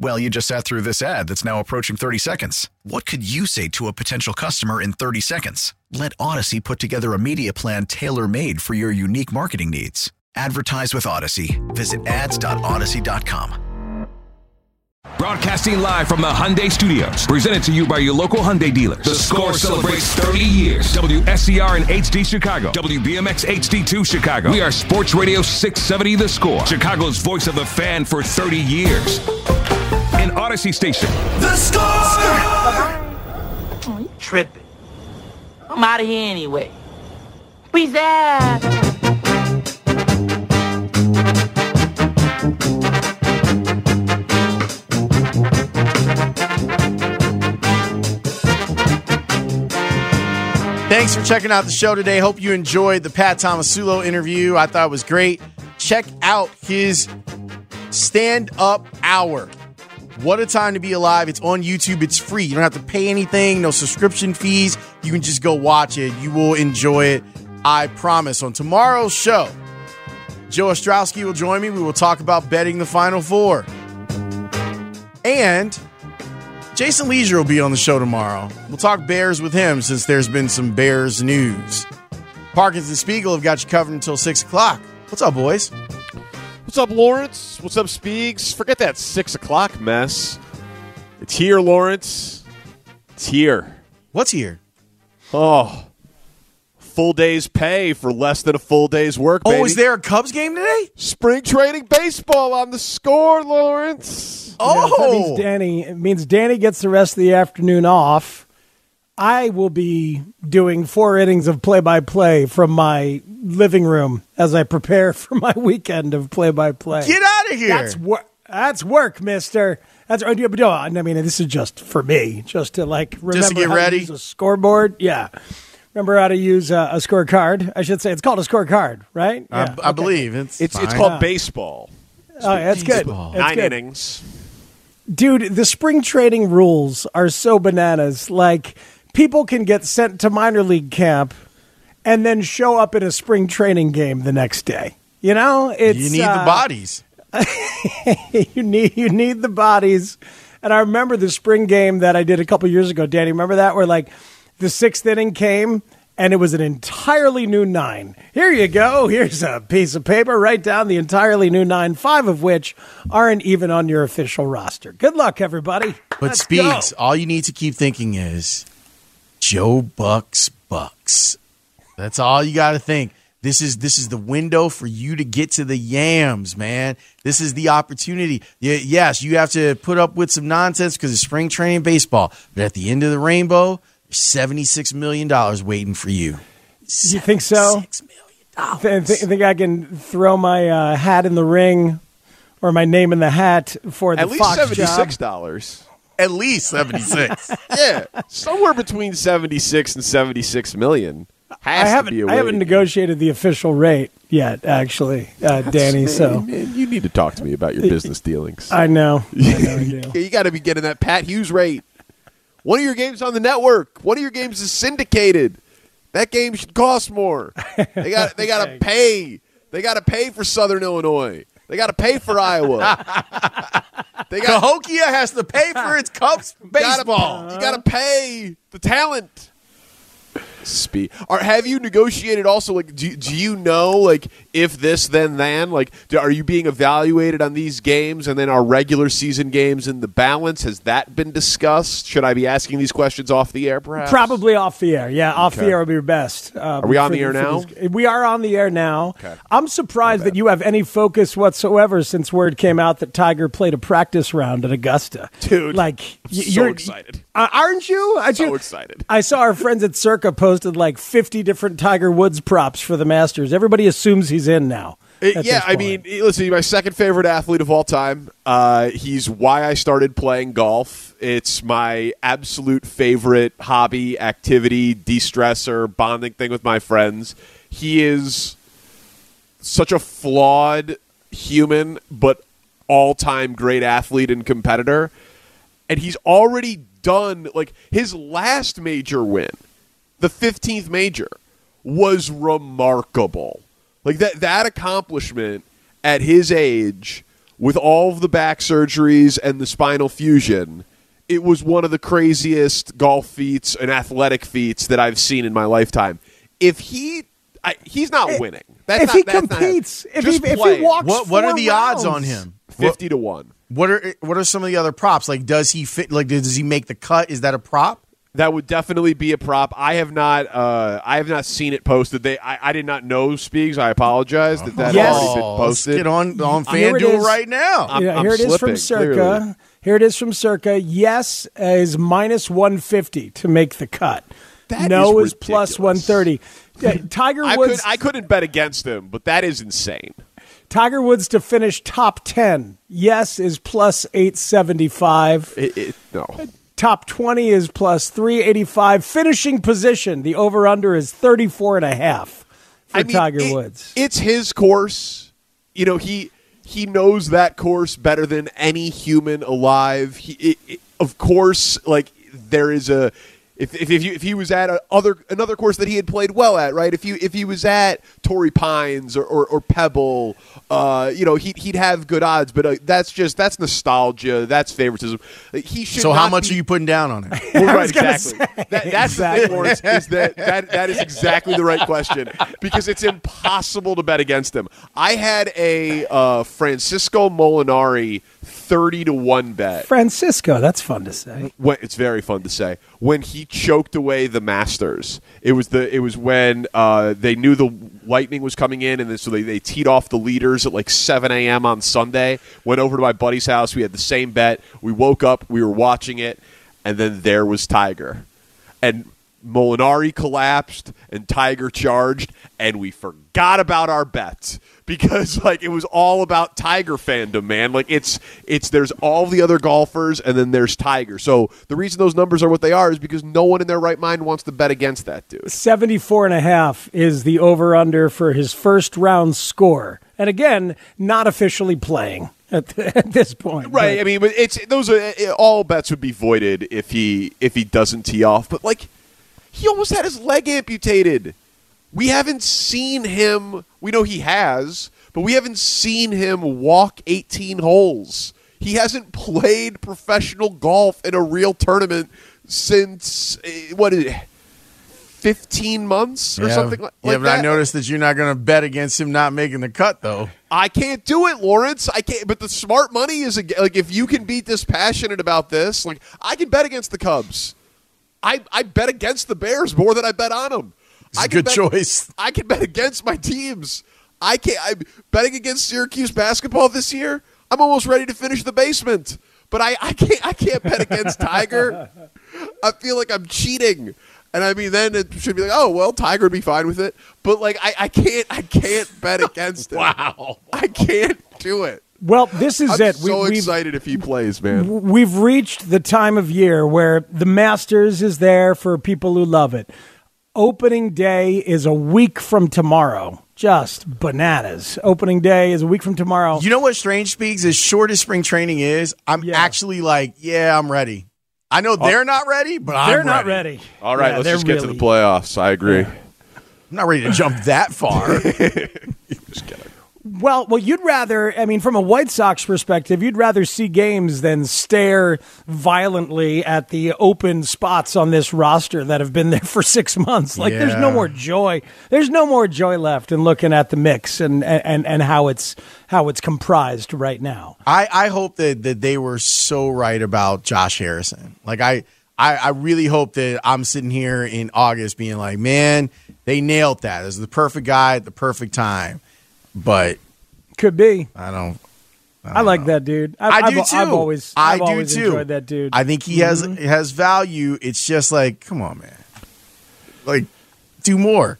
Well, you just sat through this ad that's now approaching 30 seconds. What could you say to a potential customer in 30 seconds? Let Audacy put together a media plan tailor made for your unique marketing needs. Advertise with Audacy. Visit ads.audacy.com. Broadcasting live from the Hyundai Studios, presented to you by your local Hyundai dealers. The Score celebrates 30 years. WSCR and HD Chicago, WBMX HD2 Chicago. We are Sports Radio 670 The Score, Chicago's voice of the fan for 30 years. In Audacy Station. The Score! Oh, you tripping. I'm out of here anyway. Peace out. Thanks for checking out the show today. Hope you enjoyed the Pat Tomasulo interview. I thought it was great. Check out his stand up hour. What a time to be alive. It's on YouTube. It's free. You don't have to pay anything, no subscription fees. You can just go watch it. You will enjoy it. I promise. On tomorrow's show, Joe Ostrowski will join me. We will talk about betting the Final Four. And Jason Lieser will be on the show tomorrow. We'll talk Bears with him since there's been some Bears news. Parkins and Spiegel have got you covered until 6 o'clock. What's up, boys? What's up, Lawrence? What's up, Speegs? Forget that 6 o'clock mess. It's here, Lawrence. It's here. What's here? Oh, full day's pay for less than a full day's work. Oh, is there a Cubs game today? Spring training baseball on the score, Lawrence. Oh, that means Danny. It means Danny gets the rest of the afternoon off. I will be doing four innings of play-by-play from my living room as I prepare for my weekend of play-by-play. Get out of here! That's work. That's work, Mister. That's oh, I mean, this is just for me, just to like remember Just to get how ready? use a scoreboard. Yeah, remember how to use a, a scorecard. I should say it's called a scorecard, right? I, Yeah, I okay. believe it's It's, it's fine. called ah. baseball. Oh, yeah, that's good. Baseball. That's Nine good. innings. Dude, the spring trading rules are so bananas. Like, people can get sent to minor league camp and then show up at a spring training game the next day. You know, it's you need uh, the bodies. you need you need the bodies. And I remember the spring game that I did a couple years ago, Danny. Remember that where like the sixth inning came and it was an entirely new nine. Here you go. Here's a piece of paper. Write down the entirely new nine, five of which aren't even on your official roster. Good luck, everybody. But Let's Speegs, go. all you need to keep thinking is Joe Bucks Bucks. That's all you got to think. This is this is the window for you to get to the yams, man. This is the opportunity. Yes, you have to put up with some nonsense because it's spring training baseball, but at the end of the rainbow, there's seventy six million dollars waiting for you. You think so? Six million Th- th- think I can throw my uh, hat in the ring or my name in the hat for the At least Fox seventy-six dollars. At least seventy six. yeah, somewhere between seventy-six and seventy-six million. Has I to haven't. be a I haven't negotiated the official rate yet, actually, uh, Danny. Man, So man, you need to talk to me about your business dealings. I know. I know I you got to be getting that Pat Hughes rate. One of your games on the network. One of your games is syndicated. That game should cost more. They got they got to pay. They got to pay for Southern Illinois. They got to pay for Iowa. They got Cahokia has to pay for its Cubs baseball. you got to pay the talent. Speed. Are have you negotiated also? Like, do do you know like if this then then like do, are you being evaluated on these games and then our regular season games in the balance? Has that been discussed? Should I be asking these questions off the air? Perhaps Probably off the air. Yeah, off the air would be your best. Um, Are we on for the air now? this- We are on the air now. Okay. I'm surprised that you have any focus whatsoever since word came out that Tiger played a practice round at Augusta. Dude, like so you're excited. Uh, aren't you? Aren't So you? excited. I saw our friends at Circa posted like 50 different Tiger Woods props for the Masters. Everybody assumes he's in now. Uh, at yeah, I mean, listen, he's my second favorite athlete of all time. Uh, he's why I started playing golf. It's my absolute favorite hobby, activity, de stressor, bonding thing with my friends. He is such a flawed human, but all time great athlete and competitor. And he's already done, like, his last major win, the 15th major, was remarkable. Like, that, that accomplishment at his age, with all of the back surgeries and the spinal fusion, it was one of the craziest golf feats and athletic feats that I've seen in my lifetime. If he, I, he's not winning. That's if not- he that's not- competes, if he, if play he walks, What what are four the odds on him? fifty to one. What are what are some of the other props? Like, does he fit? Like, does he make the cut? Is that a prop? That would definitely be a prop. I have not. Uh, I have not seen it posted. They. I, I did not know Speegs. I apologize that that Yes. had already been Oh, let's posted. get on on Here it FanDuel right now. I'm- yeah, I'm here it is slipping, from Circa. clearly. Here it is from Circa. Yes is minus 150 to make the cut. That no is is, 130. Yeah, Tiger I Woods. could. I couldn't bet against him, but that is insane. Tiger Woods to finish top 10. Yes is plus 875. It, it, no. Top 20 is plus 385. Finishing position, the over under is 34 and a half for I mean, Tiger it- Woods. It's his course. You know he he knows that course better than any human alive. He, it, it- of course, like there is a. If, if, if, you, if he was at a other another course that he had played well at, right? If you if he was at Torrey Pines or, or, or Pebble, uh, you know he'd, he'd have good odds. But uh, that's just that's nostalgia. That's favoritism. He should. So how much be- are you putting down on it? well, right, gonna exactly. That, that's the thing, Lawrence. Is that, that that is exactly the right question because it's impossible to bet against him. I had a uh, Francisco Molinari thirty to one bet. Francisco, that's fun to say. When, it's very fun to say when he choked away the Masters. It was the it was when uh, they knew the lightning was coming in, and then, so they, they teed off the leaders at like seven a.m. on Sunday. Went over to my buddy's house. We had the same bet. We woke up. We were watching it, and then there was Tiger, and Molinari collapsed, and Tiger charged, and we forgot about our bets because like it was all about Tiger fandom, man. Like it's it's there's all the other golfers and then there's Tiger. So the reason those numbers are what they are is because no one in their right mind wants to bet against that dude. 74 and a half is the over under for his first round score. And again, not officially playing at, at this point. Right. But I mean, it's those are all bets would be voided if he if he doesn't tee off. But like, he almost had his leg amputated. We haven't seen him. We know he has, but we haven't seen him walk 18 holes. He hasn't played professional golf in a real tournament since eh, what is it? 15 months or yeah. something like, that? yeah, like but that. I noticed that you're not going to bet against him not making the cut, though. I can't do it, Lawrence. I can't. But the smart money is like if you can be dispassionate about this, like I can bet against the Cubs. I I bet against the Bears more than I bet on them. It's a good bet- choice. I can bet against my teams. I can't. I'm betting against Syracuse basketball this year. I'm almost ready to finish the basement, but I, I can't. I can't bet against Tiger. I feel like I'm cheating. And I mean, then it should be like, oh well, Tiger would be fine with it. But like, I, I can't, I can't bet against him. wow, I can't do it. Well, this is I'm it. so we've, excited if he plays, man. we've reached the time of year where the Masters is there for people who love it. Opening day is a week from tomorrow. Just bananas. Opening day is a week from tomorrow. You know what Strange Speegs, as short as spring training is, I'm Yeah. actually like, yeah, I'm ready. I know uh, they're not ready, but They're I'm not ready. ready. All right, Yeah, let's just get to the playoffs. I agree. I'm not ready to jump that far. Well, well, you'd rather, I mean, from a White Sox perspective, you'd rather see games than stare violently at the open spots on this roster that have been there for six months. Like, there's no more joy. There's no more joy left in looking at the mix and and and how it's how it's comprised right now. I, I hope that, that they were so right about Josh Harrison. Like I, I I really hope that I'm sitting here in August being like, man, they nailed that. This is the perfect guy at the perfect time. But Could be. I don't. I, like that dude. I I've, do I've, too. I've always, I I've do always too. enjoyed that dude. I think he has Mhm. has value. It's just like, come on, man. Like, do more.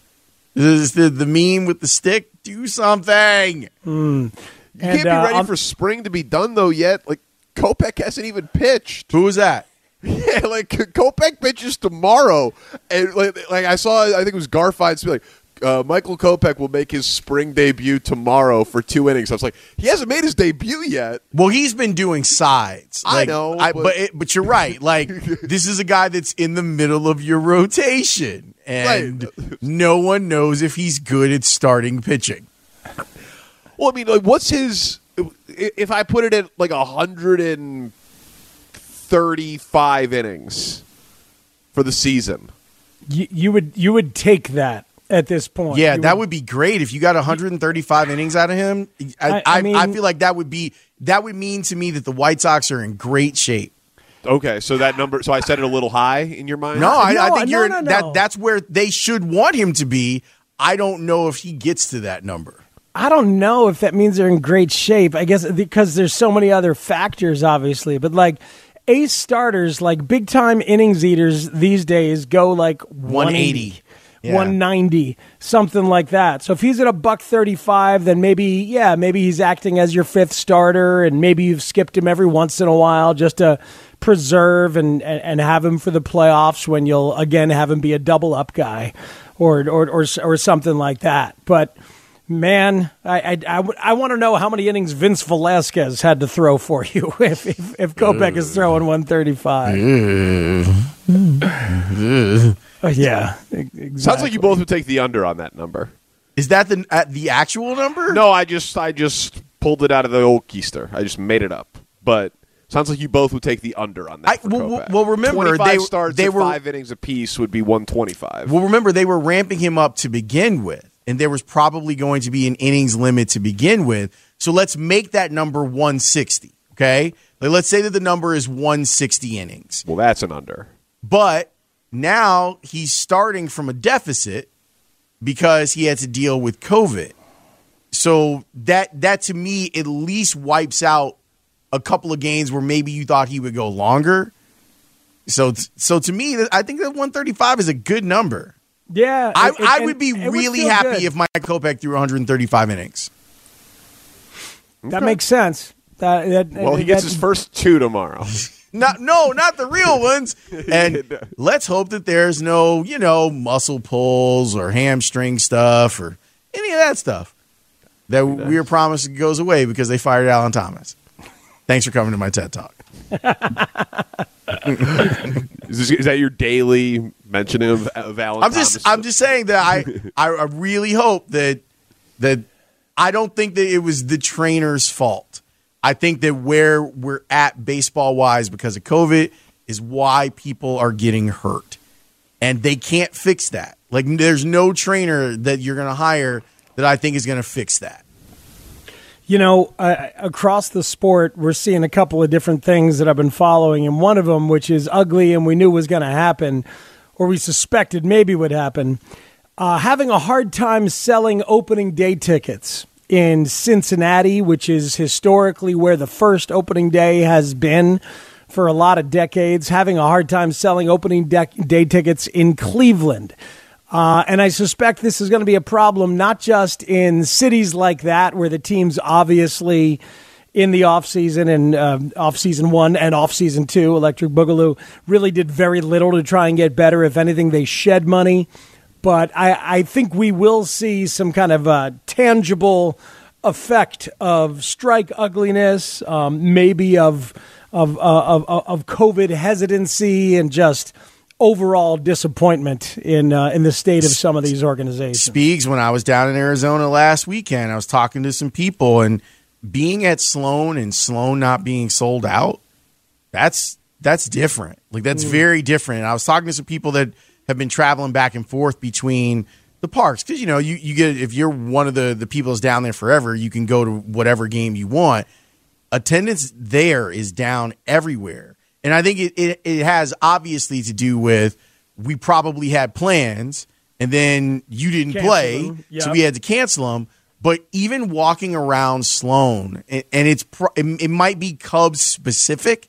This the the meme with the stick. Do something. Hmm. You can't be ready for spring to be done though yet. Like Kopech hasn't even pitched. Who's that? Yeah, like Kopech pitches tomorrow, and like, like I saw, I think it was Garfield's like. Uh, Michael Kopech will make his spring debut tomorrow for two innings. I was like, he hasn't made his debut yet. Well, he's been doing sides. I Like, know, I, but- but it, but you're right. Like this is a guy that's in the middle of your rotation, and no one knows if he's good at starting pitching. Well, I mean, like, what's his? If I put it at like hundred and thirty-five innings for the season, you, you would you would take that at this point. Yeah, You that would be great if you got 135 innings out of him. I, I- I, I I, feel like that would be that would mean to me that the White Sox are in great shape. okay. So that number, so I set it a little high in your mind. No, I, I think no, you're no, no. that. That's where they should want him to be. I don't know if he gets to that number. I don't know if that means they're in great shape. I guess because there's so many other factors, obviously. But like ace starters, like big time innings eaters these days, go like 180. Yeah. 190, something like that. So if he's at a buck 35, then maybe, yeah, maybe he's acting as your fifth starter, and maybe you've skipped him every once in a while just to preserve and, and, and have him for the playoffs when you'll again have him be a double up guy or, or, or, or something like that. But man, I, I, I, I want to know how many innings Vince Velasquez had to throw for you if, if, if Kopech is throwing 135. Mm. Mm. Uh, yeah, exactly. Sounds like you both would take the under on that number. Is that the at the actual number? No, I just I just pulled it out of the old keister. I just made it up. But sounds like you both would take the under on that. I- for well, well, remember, they- starts they were- five innings apiece would be one twenty five. Well, remember they were ramping him up to begin with, and there was probably going to be an innings limit to begin with. So let's make that number 160. Okay, like, let's say that the number is 160 innings. Well, that's an under. But now he's starting from a deficit because he had to deal with COVID. So that that to me at least wipes out a couple of games where maybe you thought he would go longer. So so to me, I think that 135 is a good number. Yeah, I, it- it- I would be really feel happy good. if Mike Kopech threw 135 innings. that makes sense. That, that, Well, he gets that- his first two tomorrow. Not no, not the real ones. And let's hope that there's no, you know, muscle pulls or hamstring stuff or any of that stuff that we are promised goes away because they fired Alan Thomas. Thanks for coming to my TED Talk. is, this, is that your daily mentioning of, of Alan I'm just Thomas? I'm just saying that I I I really hope that that I don't think that it was the trainer's fault. I think that where we're at baseball wise because of COVID is why people are getting hurt. And they can't fix that. Like there's no trainer that you're going to hire that I think is going to fix that. You know, uh, across the sport, we're seeing a couple of different things that I've been following, and one of them, which is ugly and we knew was going to happen, or we suspected maybe would happen, uh, having a hard time selling opening day tickets in Cincinnati, which is historically where the first opening day has been for a lot of decades, having a hard time selling opening day tickets in Cleveland. Uh, and I suspect this is going to be a problem not just in cities like that where the teams obviously in the offseason and um, off-season one and off-season two, Electric Boogaloo really did very little to try and get better. If anything, they shed money. But I, I think we will see some kind of uh, tangible effect of strike ugliness, um, maybe of of, uh, of of of COVID hesitancy and just overall disappointment in uh, in the state of some of these organizations. Speegs when I was down in Arizona last weekend, I was talking to some people and being at Sloan and Sloan not being sold out, that's that's different. Like that's Mm. very different. And I was talking to some people that have been traveling back and forth between the parks because you know you, you get if you're one of the the people that's down there forever, you can go to whatever game you want. Attendance there is down everywhere, and I think it, it, it has obviously to do with we probably had plans and then you didn't Cancel play, them. so we had to cancel them. But even walking around Sloan, and, and it's pro- it, it might be Cubs specific,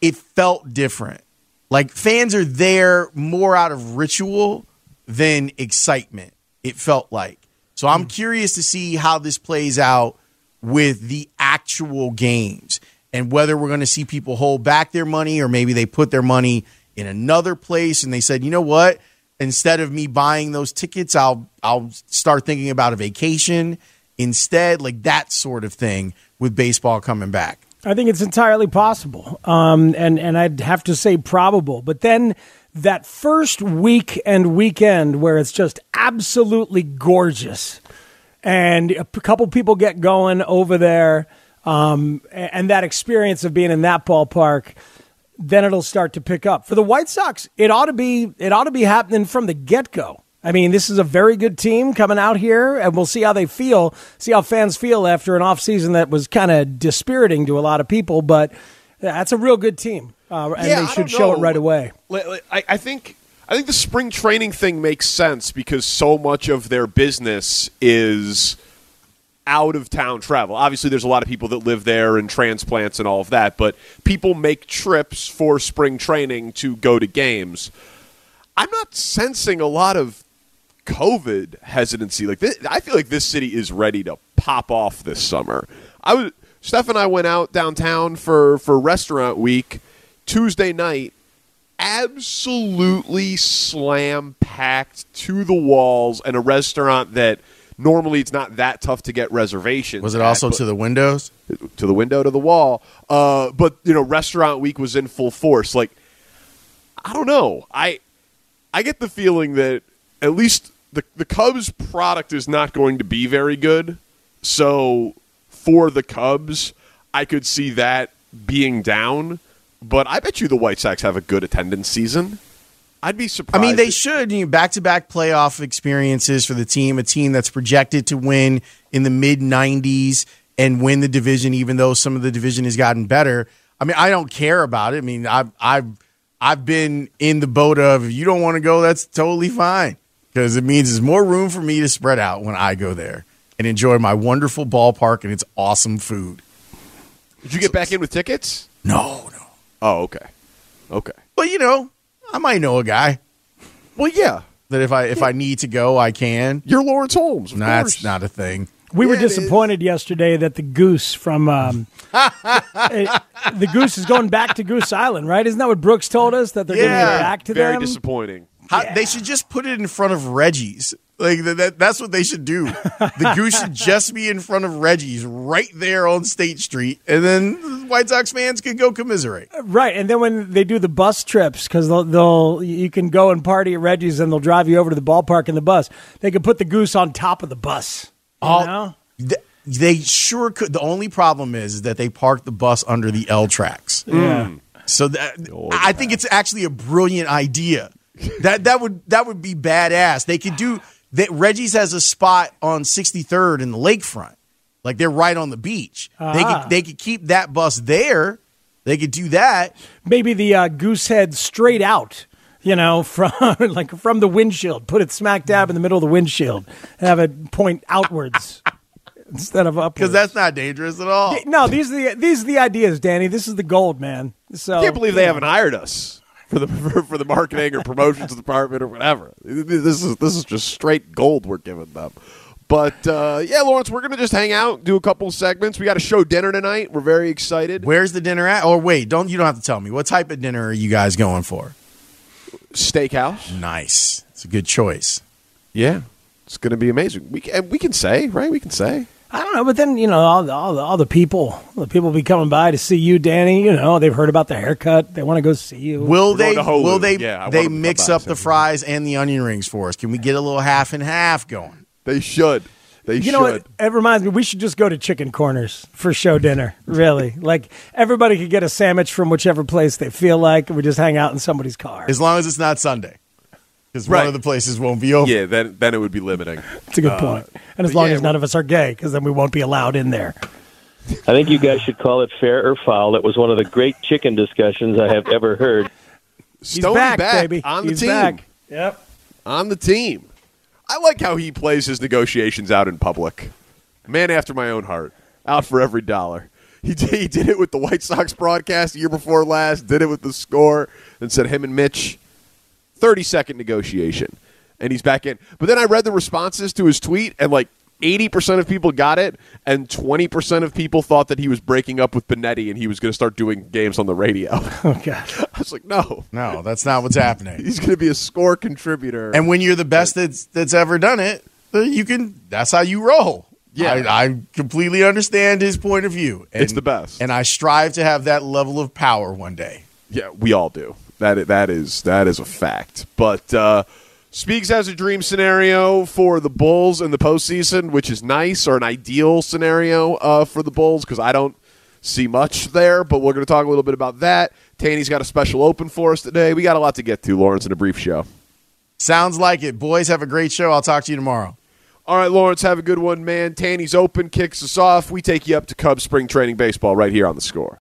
it felt different. Like fans are there more out of ritual than excitement. It felt like. So I'm hmm. curious to see how this plays out with the actual games and whether we're going to see people hold back their money or maybe they put their money in another place and they said, "You know what? Instead of me buying those tickets, I'll I'll start thinking about a vacation instead." Like that sort of thing with baseball coming back. I think it's entirely possible, um, and and I'd have to say probable. But then that first week and weekend where it's just absolutely gorgeous, and a couple people get going over there, um, and that experience of being in that ballpark, then it'll start to pick up for the White Sox. It ought to be it ought to be happening from the get go. I mean, this is a very good team coming out here, and we'll see how they feel, see how fans feel after an offseason that was kind of dispiriting to a lot of people. But that's a real good team, uh, and Yeah, they should show it right away. I, I think I think the spring training thing makes sense because so much of their business is out of town travel. Obviously, there's a lot of people that live there and transplants and all of that, but people make trips for spring training to go to games. I'm not sensing a lot of COVID hesitancy. Like this, I feel like this city is ready to pop off this summer. I was Steph and I went out downtown for for restaurant week Tuesday night. Absolutely slam packed to the walls, and a restaurant that normally it's not that tough to get reservations. Was it at, also to the windows? to the window to the wall? Uh, but you know, restaurant week was in full force. Like, I don't know. I I get the feeling that at least the the Cubs product is not going to be very good. So for the Cubs, I could see that being down. But I bet you the White Sox have a good attendance season. I'd be surprised. I mean, they should. You back to back playoff experiences for the team, a team that's projected to win in the mid 90s and win the division, even though some of the division has gotten better. I mean, I don't care about it. I mean, I've, I've, I've been in the boat of if you don't want to go, that's totally fine because it means there's more room for me to spread out when I go there and enjoy my wonderful ballpark and its awesome food. Did you get back in with tickets? No, no. Oh, okay, okay. But you know, I might know a guy Well, yeah, that if I if I need to go, I can. you're Lawrence Holmes. Of No, that's course. not a thing. We were Yeah, it is. disappointed yesterday that the goose from um, eh, the goose is going back to Goose Island, right? Isn't that what Brooks told us that they're going to Yeah. get back to Very them? disappointing. How, They should just put it in front of Reggie's. Like that, that, that's what they should do. The goose should just be in front of Reggie's, right there on State Street, and then White Sox fans could go commiserate. Right, and then when they do the bus trips, because they'll, they'll you can go and party at Reggie's, and they'll drive you over to the ballpark in the bus. They could put the goose on top of the bus. You All- know? Th- They sure could. The only problem is, is that they parked the bus under the L tracks. Yeah. So that I think it's actually a brilliant idea. That that would that would be badass. They could do that. Reggie's has a spot on 63rd in the lakefront, like they're right on the beach. They Ah. could they could keep that bus there. They could do that. Maybe the uh, goose head straight out. You know, from like from the windshield, put it smack dab in the middle of the windshield, and have it point outwards instead of upwards. because that's not dangerous at all. no, these are the these are the ideas, Danny. This is the gold, man. So I can't believe they haven't hired us for the for, for the marketing or promotions department or whatever. This is this is just straight gold we're giving them. But uh, yeah, Lawrence, we're gonna just hang out, do a couple of segments. We got a show dinner tonight. We're very excited. Where's the dinner at? Or wait, don't you don't have to tell me. What type of dinner are you guys going for? Steakhouse. Nice. It's a good choice. Yeah, it's gonna be amazing. We can, we can say right. We can say. I don't know, but then you know all the, all the all the people, the people be coming by to see you, Danny. You know they've heard about the haircut. They want to go see you. Will We're they? going to Holu. Will they? Yeah, they them to come mix up the say- fries and the onion rings for us. Can we get a little half and half going? They should. They You should. know what? It reminds me. We should just go to Chicken Corners for show dinner. Really, like everybody could get a sandwich from whichever place they feel like, and we just hang out in somebody's car. As long as it's not Sunday, because Right. one of the places won't be open. Yeah, then then it would be limiting. It's a good point. Uh, and as long yeah, as none of us are gay, because then we won't be allowed in there. I think you guys should call it fair or foul. It was one of the great chicken discussions I have ever heard. Stony back, baby. on the He's team. back. Yep. On the team. I like how he plays his negotiations out in public. Man after my own heart. Out for every dollar. He did, he did it with the White Sox broadcast the year before last, did it with the score, and said him and Mitch, 30 second negotiation. And he's back in. But then I read the responses to his tweet, and like 80% of people got it, and 20% of people thought that he was breaking up with Benetti and he was going to start doing games on the radio. Oh God. I was like, no. No, that's not what's happening. He's going to be a score contributor. And when you're the best that's that's ever done it, uh, you can. That's how you roll. Yeah. I, I completely understand his point of view. And, It's the best. and I strive to have that level of power one day. Yeah, we all do. That that is that is a fact. But uh, Speegs has a dream scenario for the Bulls in the postseason, which is nice, or an ideal scenario uh, for the Bulls because I don't see much there. But we're going to talk a little bit about that. Tanny's got a special open for us today. We got a lot to get to, Lawrence, in a brief show. Sounds like it. Boys, have a great show. I'll talk to you tomorrow. All right, Lawrence, have a good one, man. Tanny's open kicks us off. We take you up to Cubs spring training baseball right here on the score.